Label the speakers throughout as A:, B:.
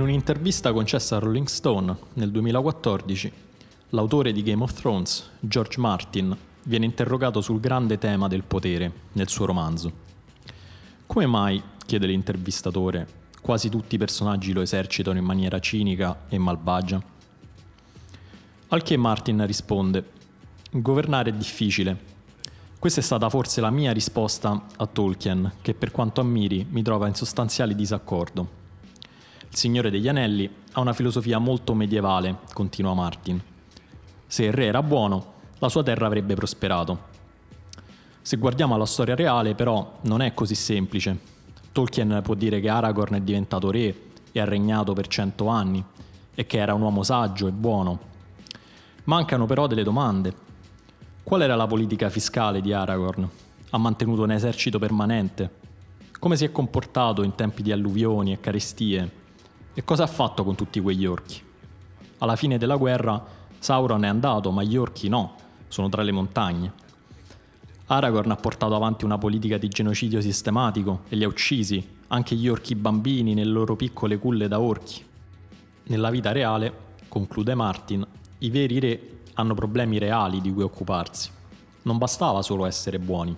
A: In un'intervista concessa a Rolling Stone nel 2014, l'autore di Game of Thrones, George Martin, viene interrogato sul grande tema del potere nel suo romanzo. Come mai, chiede l'intervistatore, quasi tutti i personaggi lo esercitano in maniera cinica e malvagia? Al che Martin risponde, governare è difficile. Questa è stata forse la mia risposta a Tolkien, che per quanto ammiri mi trova in sostanziale disaccordo. Il Signore degli Anelli ha una filosofia molto medievale, continua Martin. Se il re era buono, la sua terra avrebbe prosperato. Se guardiamo alla storia reale, però, non è così semplice. Tolkien può dire che Aragorn è diventato re e ha regnato per cento anni e che era un uomo saggio e buono. Mancano però delle domande. Qual era la politica fiscale di Aragorn? Ha mantenuto un esercito permanente? Come si è comportato in tempi di alluvioni e carestie? E cosa ha fatto con tutti quegli orchi? Alla fine della guerra Sauron è andato, ma gli orchi no, sono tra le montagne. Aragorn ha portato avanti una politica di genocidio sistematico e li ha uccisi, anche gli orchi bambini nelle loro piccole culle da orchi. Nella vita reale, conclude Martin, i veri re hanno problemi reali di cui occuparsi. Non bastava solo essere buoni.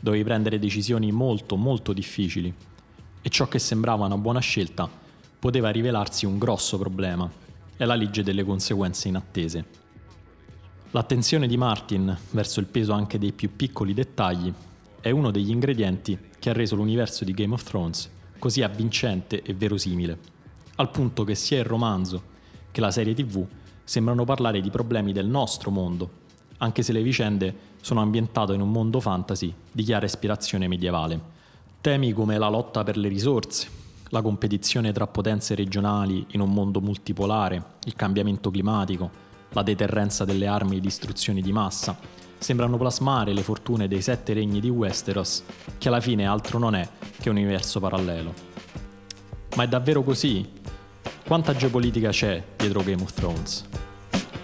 A: Dovevi prendere decisioni molto, molto difficili. E ciò che sembrava una buona scelta poteva rivelarsi un grosso problema. È la legge delle conseguenze inattese. L'attenzione di Martin verso il peso anche dei più piccoli dettagli è uno degli ingredienti che ha reso l'universo di Game of Thrones così avvincente e verosimile, al punto che sia il romanzo che la serie tv sembrano parlare di problemi del nostro mondo, anche se le vicende sono ambientate in un mondo fantasy di chiara ispirazione medievale. Temi come la lotta per le risorse, la competizione tra potenze regionali in un mondo multipolare, il cambiamento climatico, la deterrenza delle armi di distruzione di massa, sembrano plasmare le fortune dei sette regni di Westeros, che alla fine altro non è che un universo parallelo. Ma è davvero così? Quanta geopolitica c'è dietro Game of Thrones?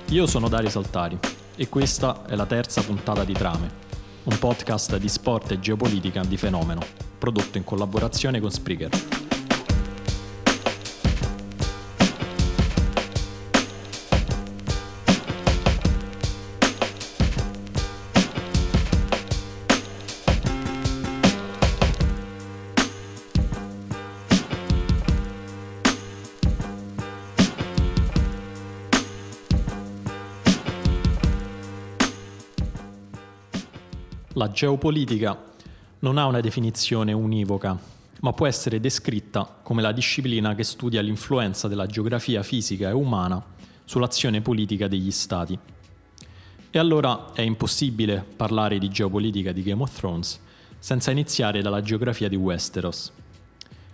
A: Io sono Dario Saltari e questa è la terza puntata di Trame, un podcast di sport e geopolitica di fenomeno, prodotto in collaborazione con Spreaker. La geopolitica non ha una definizione univoca, ma può essere descritta come la disciplina che studia l'influenza della geografia fisica e umana sull'azione politica degli stati. E allora è impossibile parlare di geopolitica di Game of Thrones senza iniziare dalla geografia di Westeros.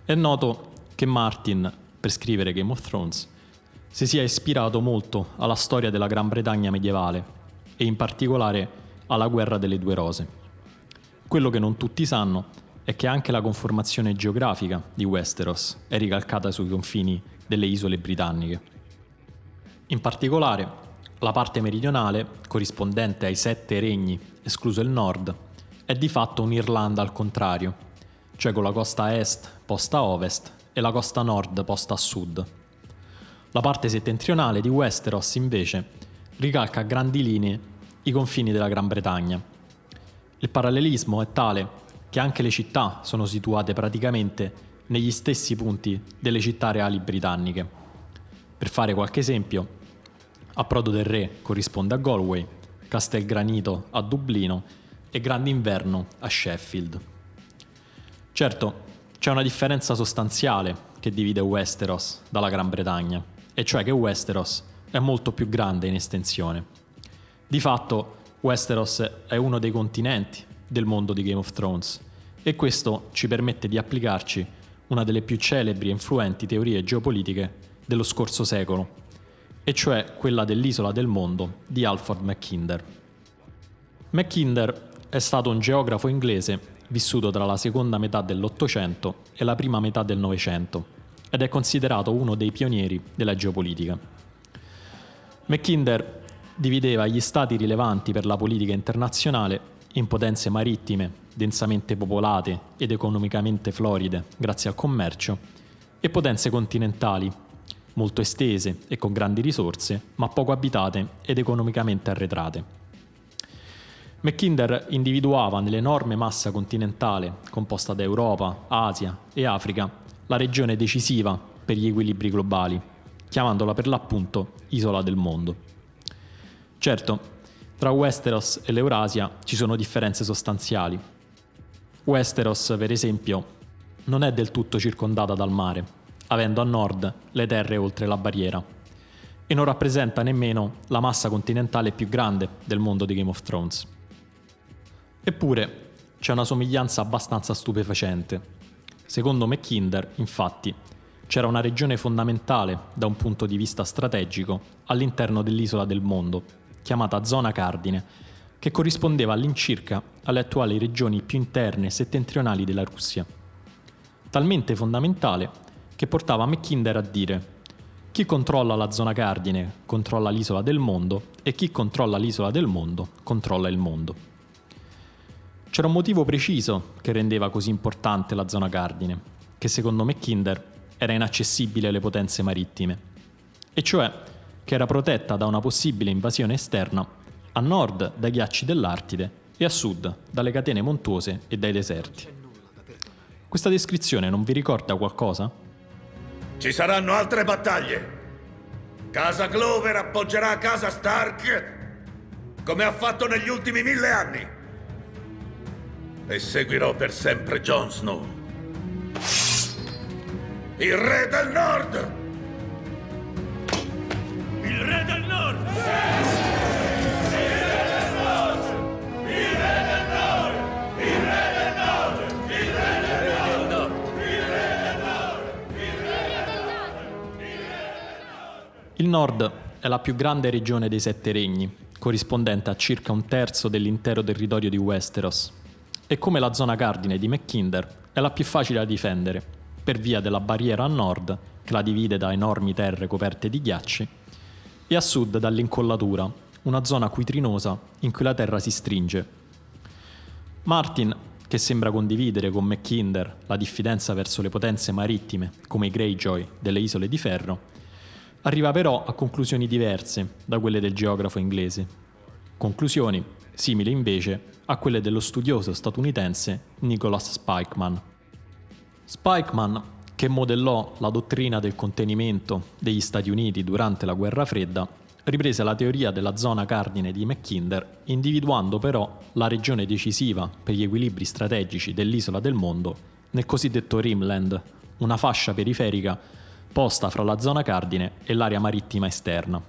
A: È noto che Martin, per scrivere Game of Thrones, si sia ispirato molto alla storia della Gran Bretagna medievale e in particolare alla guerra delle due rose. Quello che non tutti sanno è che anche la conformazione geografica di Westeros è ricalcata sui confini delle isole britanniche. In particolare, la parte meridionale, corrispondente ai sette regni, escluso il nord, è di fatto un'Irlanda al contrario, cioè con la costa est posta a ovest e la costa nord posta a sud. La parte settentrionale di Westeros, invece, ricalca a grandi linee i confini della Gran Bretagna. Il parallelismo è tale che anche le città sono situate praticamente negli stessi punti delle città reali britanniche. Per fare qualche esempio, Approdo del Re corrisponde a Galway, Castelgranito a Dublino e Grande Inverno a Sheffield. Certo, c'è una differenza sostanziale che divide Westeros dalla Gran Bretagna, e cioè che Westeros è molto più grande in estensione. Di fatto, Westeros è uno dei continenti del mondo di Game of Thrones e questo ci permette di applicarci una delle più celebri e influenti teorie geopolitiche dello scorso secolo, e cioè quella dell'isola del mondo di Alfred Mackinder. Mackinder è stato un geografo inglese vissuto tra la seconda metà dell'Ottocento e la prima metà del Novecento ed è considerato uno dei pionieri della geopolitica. Mackinder divideva gli stati rilevanti per la politica internazionale in potenze marittime, densamente popolate ed economicamente floride grazie al commercio, e potenze continentali, molto estese e con grandi risorse, ma poco abitate ed economicamente arretrate. Mackinder individuava nell'enorme massa continentale composta da Europa, Asia e Africa la regione decisiva per gli equilibri globali, chiamandola per l'appunto isola del mondo. Certo, tra Westeros e l'Eurasia ci sono differenze sostanziali. Westeros, per esempio, non è del tutto circondata dal mare, avendo a nord le terre oltre la barriera, e non rappresenta nemmeno la massa continentale più grande del mondo di Game of Thrones. Eppure c'è una somiglianza abbastanza stupefacente. Secondo Mackinder, infatti, c'era una regione fondamentale da un punto di vista strategico all'interno dell'isola del mondo, chiamata zona cardine, che corrispondeva all'incirca alle attuali regioni più interne e settentrionali della Russia. Talmente fondamentale che portava Mackinder a dire chi controlla la zona cardine controlla l'isola del mondo e chi controlla l'isola del mondo controlla il mondo. C'era un motivo preciso che rendeva così importante la zona cardine, che secondo Mackinder era inaccessibile alle potenze marittime, e cioè che era protetta da una possibile invasione esterna a nord dai ghiacci dell'Artide e a sud dalle catene montuose e dai deserti. Questa descrizione non vi ricorda qualcosa?
B: Ci saranno altre battaglie. Casa Clover appoggerà casa Stark come ha fatto negli ultimi mille anni e seguirò per sempre Jon Snow. Il re del nord! Il
A: nord è la più grande regione dei sette regni, corrispondente a circa un terzo dell'intero territorio di Westeros, e come la zona cardine di Mackinder è la più facile da difendere, per via della barriera a nord, che la divide da enormi terre coperte di ghiacci, e a sud dall'incollatura, una zona quitrinosa in cui la terra si stringe. Martin, che sembra condividere con Mackinder la diffidenza verso le potenze marittime come i Greyjoy delle isole di ferro, arriva però a conclusioni diverse da quelle del geografo inglese. Conclusioni simili invece a quelle dello studioso statunitense Nicholas Spikeman. Spikeman, che modellò la dottrina del contenimento degli Stati Uniti durante la guerra fredda, riprese la teoria della zona cardine di Mackinder, individuando però la regione decisiva per gli equilibri strategici dell'isola del mondo nel cosiddetto Rimland, una fascia periferica posta fra la zona cardine e l'area marittima esterna.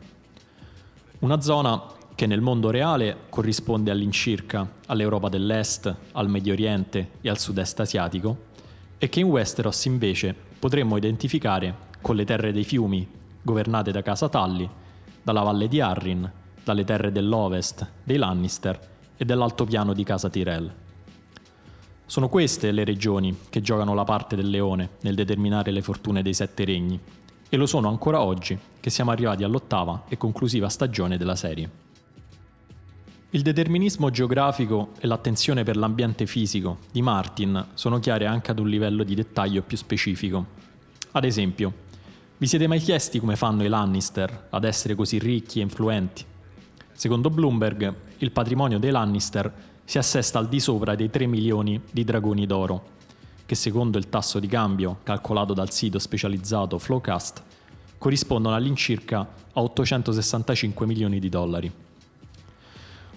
A: Una zona che nel mondo reale corrisponde all'incirca all'Europa dell'Est, al Medio Oriente e al Sud-Est asiatico, e che in Westeros invece potremmo identificare con le terre dei fiumi, governate da Casa Tully, dalla valle di Arryn, dalle terre dell'Ovest, dei Lannister e dell'altopiano di Casa Tyrell. Sono queste le regioni che giocano la parte del leone nel determinare le fortune dei sette regni, e lo sono ancora oggi che siamo arrivati all'ottava e conclusiva stagione della serie. Il determinismo geografico e l'attenzione per l'ambiente fisico di Martin sono chiare anche ad un livello di dettaglio più specifico. Ad esempio, vi siete mai chiesti come fanno i Lannister ad essere così ricchi e influenti? Secondo Bloomberg, il patrimonio dei Lannister si assesta al di sopra dei 3 milioni di dragoni d'oro, che secondo il tasso di cambio calcolato dal sito specializzato Flowcast corrispondono all'incirca a 865 milioni di dollari.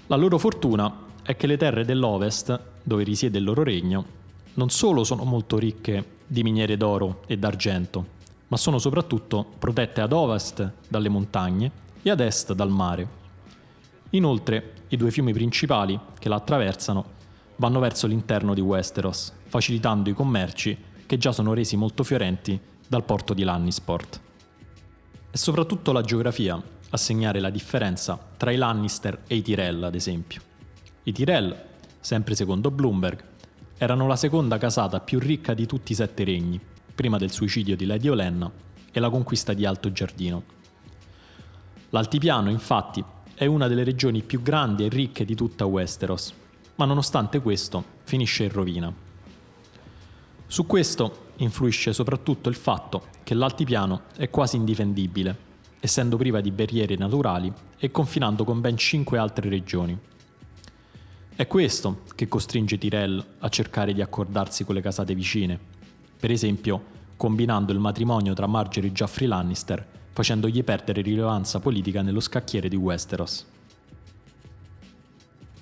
A: La loro fortuna è che le terre dell'Ovest, dove risiede il loro regno, non solo sono molto ricche di miniere d'oro e d'argento, ma sono soprattutto protette ad ovest dalle montagne e ad est dal mare. Inoltre, i due fiumi principali che la attraversano vanno verso l'interno di Westeros, facilitando i commerci che già sono resi molto fiorenti dal porto di Lannisport. È soprattutto la geografia a segnare la differenza tra i Lannister e i Tyrell, ad esempio. I Tyrell, sempre secondo Bloomberg, erano la seconda casata più ricca di tutti i sette regni, prima del suicidio di Lady Olenna e la conquista di Alto Giardino. L'Altipiano, infatti, è una delle regioni più grandi e ricche di tutta Westeros, ma nonostante questo finisce in rovina. Su questo influisce soprattutto il fatto che l'altipiano è quasi indifendibile, essendo priva di barriere naturali e confinando con ben cinque altre regioni. È questo che costringe Tyrell a cercare di accordarsi con le casate vicine, per esempio combinando il matrimonio tra Marjorie e Geoffrey Lannister facendogli perdere rilevanza politica nello scacchiere di Westeros.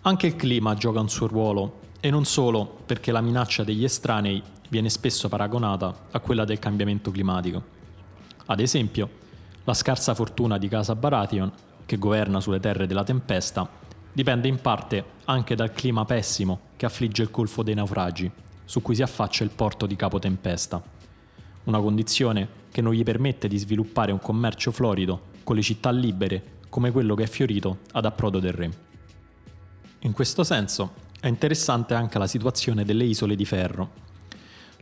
A: Anche il clima gioca un suo ruolo, e non solo perché la minaccia degli estranei viene spesso paragonata a quella del cambiamento climatico. Ad esempio, la scarsa fortuna di Casa Baratheon, che governa sulle terre della tempesta, dipende in parte anche dal clima pessimo che affligge il Golfo dei Naufragi, su cui si affaccia il porto di Capo Tempesta una condizione che non gli permette di sviluppare un commercio florido con le città libere come quello che è fiorito ad approdo del re. In questo senso è interessante anche la situazione delle isole di ferro.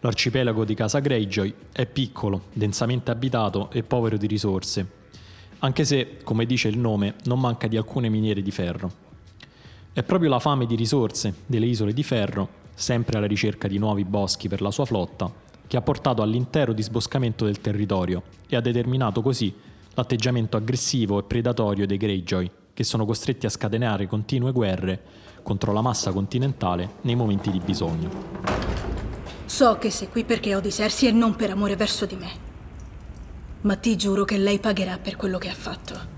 A: L'arcipelago di Casa Greyjoy è piccolo, densamente abitato e povero di risorse, anche se, come dice il nome, non manca di alcune miniere di ferro. È proprio la fame di risorse delle isole di ferro, sempre alla ricerca di nuovi boschi per la sua flotta, che ha portato all'intero disboscamento del territorio e ha determinato così l'atteggiamento aggressivo e predatorio dei Greyjoy, che sono costretti a scatenare continue guerre contro la massa continentale nei momenti di bisogno.
C: So che sei qui perché odi Cersei e non per amore verso di me. Ma ti giuro che lei pagherà per quello che ha fatto.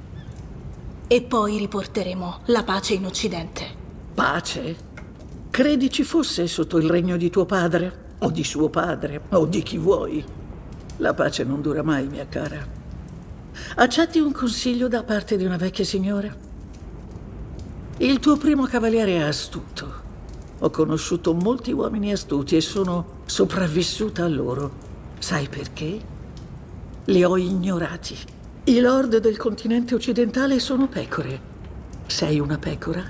C: E poi riporteremo la pace in Occidente.
D: Pace? Credi ci fosse sotto il regno di tuo padre? O di suo padre, o di chi vuoi. La pace non dura mai, mia cara. Accetti un consiglio da parte di una vecchia signora? Il tuo primo cavaliere è astuto. Ho conosciuto molti uomini astuti e sono sopravvissuta a loro. Sai perché? Li ho ignorati. I lord del continente occidentale sono pecore. Sei una pecora?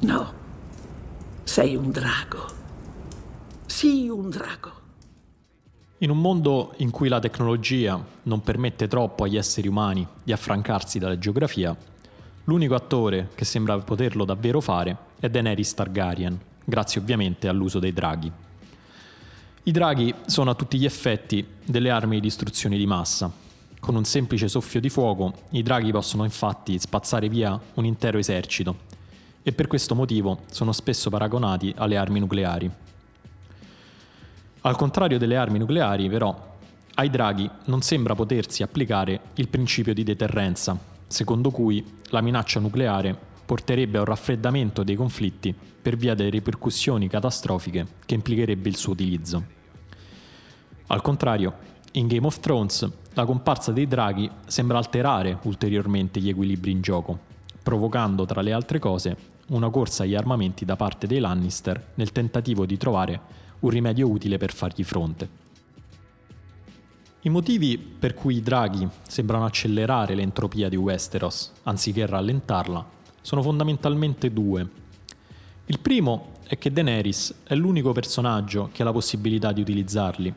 D: No, sei un drago. Sii un drago.
A: In un mondo in cui la tecnologia non permette troppo agli esseri umani di affrancarsi dalla geografia, l'unico attore che sembra poterlo davvero fare è Daenerys Targaryen, grazie ovviamente all'uso dei draghi. I draghi sono a tutti gli effetti delle armi di distruzione di massa. Con un semplice soffio di fuoco, i draghi possono infatti spazzare via un intero esercito e per questo motivo sono spesso paragonati alle armi nucleari. Al contrario delle armi nucleari, però, ai draghi non sembra potersi applicare il principio di deterrenza, secondo cui la minaccia nucleare porterebbe a un raffreddamento dei conflitti per via delle ripercussioni catastrofiche che implicherebbe il suo utilizzo. Al contrario, in Game of Thrones la comparsa dei draghi sembra alterare ulteriormente gli equilibri in gioco, provocando tra le altre cose una corsa agli armamenti da parte dei Lannister nel tentativo di trovare un rimedio utile per fargli fronte. I motivi per cui i draghi sembrano accelerare l'entropia di Westeros, anziché rallentarla, sono fondamentalmente due. Il primo è che Daenerys è l'unico personaggio che ha la possibilità di utilizzarli,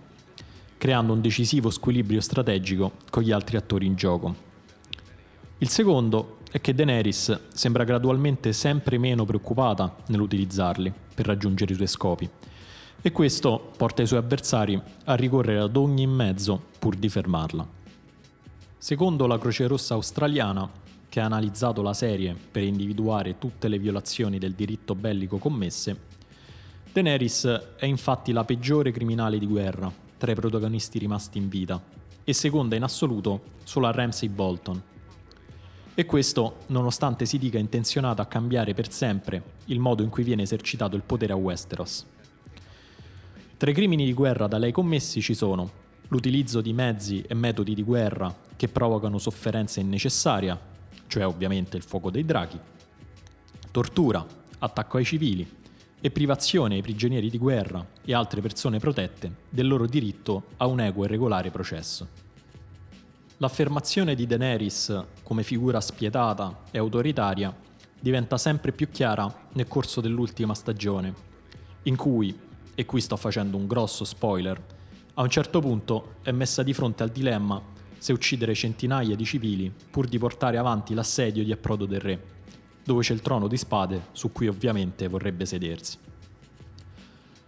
A: creando un decisivo squilibrio strategico con gli altri attori in gioco. Il secondo è che Daenerys sembra gradualmente sempre meno preoccupata nell'utilizzarli per raggiungere i suoi scopi e questo porta i suoi avversari a ricorrere ad ogni mezzo pur di fermarla. Secondo la Croce Rossa australiana, che ha analizzato la serie per individuare tutte le violazioni del diritto bellico commesse, Daenerys è infatti la peggiore criminale di guerra tra i protagonisti rimasti in vita, e seconda in assoluto solo a Ramsay Bolton. E questo nonostante si dica intenzionato a cambiare per sempre il modo in cui viene esercitato il potere a Westeros. Tra i crimini di guerra da lei commessi ci sono l'utilizzo di mezzi e metodi di guerra che provocano sofferenza innecessaria, cioè ovviamente il fuoco dei draghi, tortura, attacco ai civili e privazione ai prigionieri di guerra e altre persone protette del loro diritto a un equo e regolare processo. L'affermazione di Daenerys come figura spietata e autoritaria diventa sempre più chiara nel corso dell'ultima stagione, in cui, e qui sto facendo un grosso spoiler, a un certo punto è messa di fronte al dilemma se uccidere centinaia di civili pur di portare avanti l'assedio di approdo del re, dove c'è il trono di spade su cui ovviamente vorrebbe sedersi.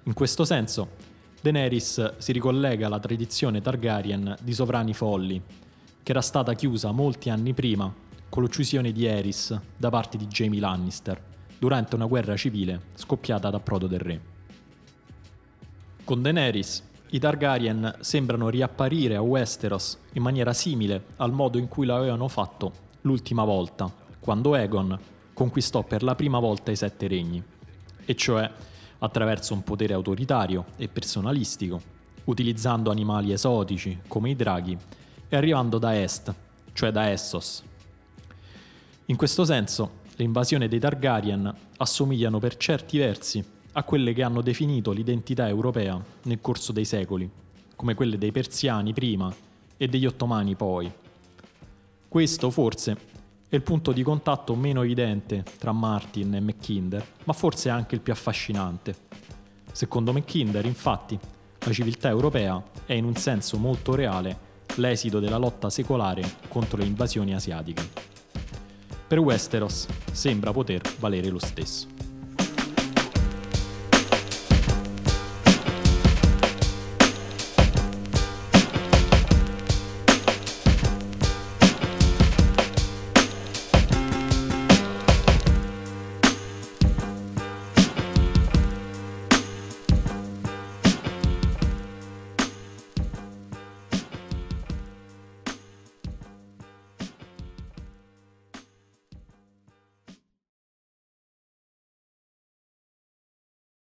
A: In questo senso, Daenerys si ricollega alla tradizione Targaryen di sovrani folli, che era stata chiusa molti anni prima con l'uccisione di Eris da parte di Jamie Lannister durante una guerra civile scoppiata ad approdo del re. Con Daenerys i Targaryen sembrano riapparire a Westeros in maniera simile al modo in cui l'avevano fatto l'ultima volta, quando Aegon conquistò per la prima volta i Sette Regni, e cioè attraverso un potere autoritario e personalistico, utilizzando animali esotici come i draghi e arrivando da est, cioè da Essos. In questo senso, le invasioni dei Targaryen assomigliano per certi versi a quelle che hanno definito l'identità europea nel corso dei secoli, come quelle dei persiani prima e degli ottomani poi. Questo forse è il punto di contatto meno evidente tra Martin e Mackinder, ma forse anche il più affascinante. Secondo Mackinder, infatti, la civiltà europea è in un senso molto reale l'esito della lotta secolare contro le invasioni asiatiche. Per Westeros sembra poter valere lo stesso.